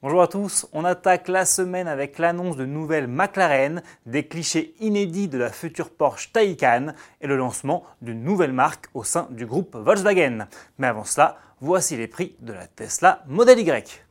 Bonjour à tous, on attaque la semaine avec l'annonce de nouvelles McLaren, des clichés inédits de la future Porsche Taycan et le lancement d'une nouvelle marque au sein du groupe Volkswagen. Mais avant cela, voici les prix de la Tesla Model Y.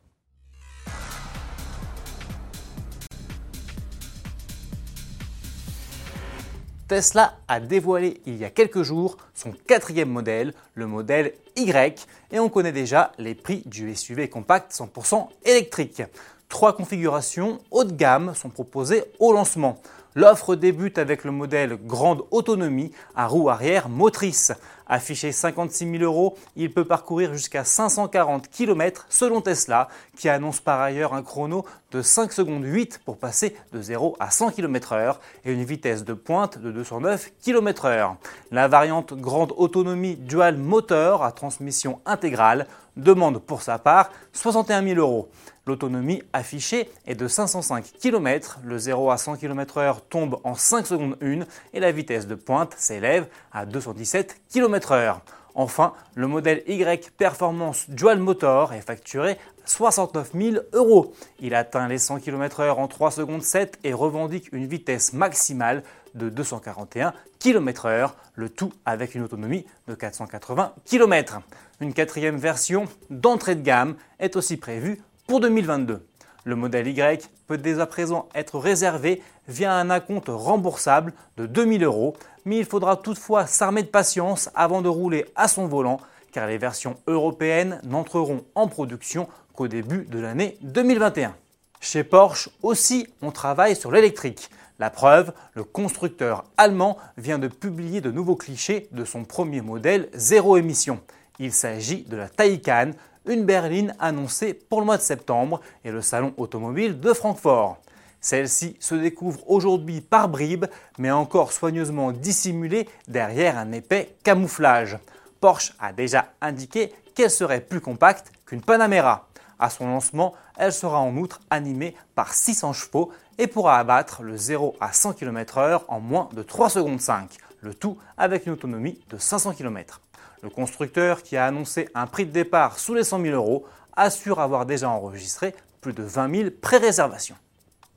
Tesla a dévoilé il y a quelques jours son quatrième modèle, le modèle Y, et on connaît déjà les prix du SUV compact 100% électrique. Trois configurations haut de gamme sont proposées au lancement. L'offre débute avec le modèle Grande Autonomie à roue arrière motrice. Affiché 56 000 euros, il peut parcourir jusqu'à 540 km selon Tesla, qui annonce par ailleurs un chrono de 5 secondes 8 pour passer de 0 à 100 km/h et une vitesse de pointe de 209 km/h. La variante Grande Autonomie Dual Motor à transmission intégrale demande pour sa part 61 000 euros. L'autonomie affichée est de 505 km, le 0 à 100 km/h tombe en 5 secondes 1 et la vitesse de pointe s'élève à 217 km/h. Enfin, le modèle Y Performance Dual Motor est facturé 69 000 euros. Il atteint les 100 km/h en 3 secondes 7 et revendique une vitesse maximale de 241 km/h, le tout avec une autonomie de 480 km. Une quatrième version d'entrée de gamme est aussi prévue pour 2022. Le modèle Y peut dès à présent être réservé via un acompte remboursable de 2000 euros, mais il faudra toutefois s'armer de patience avant de rouler à son volant, car les versions européennes n'entreront en production qu'au début de l'année 2021. Chez Porsche aussi, on travaille sur l'électrique. La preuve, le constructeur allemand vient de publier de nouveaux clichés de son premier modèle zéro émission. Il s'agit de la Taycan, une berline annoncée pour le mois de septembre et le salon automobile de Francfort. Celle-ci se découvre aujourd'hui par bribes, mais encore soigneusement dissimulée derrière un épais camouflage. Porsche a déjà indiqué qu'elle serait plus compacte qu'une Panamera. À son lancement, elle sera en outre animée par 600 chevaux et pourra abattre le 0 à 100 km/h en moins de 3 secondes 5, le tout avec une autonomie de 500 km. Le constructeur, qui a annoncé un prix de départ sous les 100 000 euros, assure avoir déjà enregistré plus de 20 000 pré-réservations.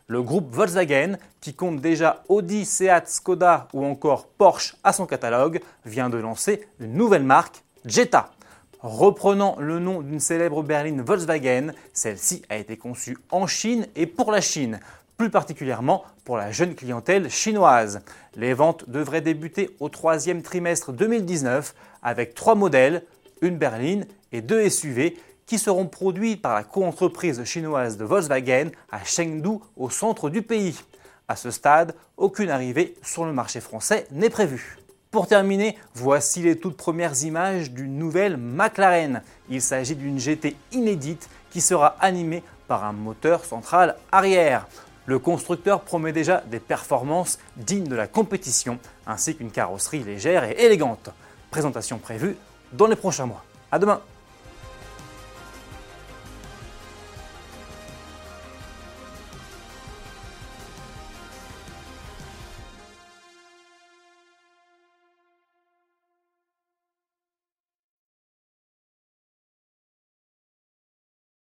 Le groupe Volkswagen, qui compte déjà Audi, Seat, Skoda ou encore Porsche à son catalogue, vient de lancer une nouvelle marque, Jetta. Reprenant le nom d'une célèbre berline Volkswagen, celle-ci a été conçue en Chine et pour la Chine, plus particulièrement pour la jeune clientèle chinoise. Les ventes devraient débuter au troisième trimestre 2019 avec trois modèles, une berline et deux SUV qui seront produits par la co-entreprise chinoise de Volkswagen à Chengdu au centre du pays. À ce stade, aucune arrivée sur le marché français n'est prévue. Pour terminer, voici les toutes premières images d'une nouvelle McLaren. Il s'agit d'une GT inédite qui sera animée par un moteur central arrière. Le constructeur promet déjà des performances dignes de la compétition, ainsi qu'une carrosserie légère et élégante. Présentation prévue dans les prochains mois. A demain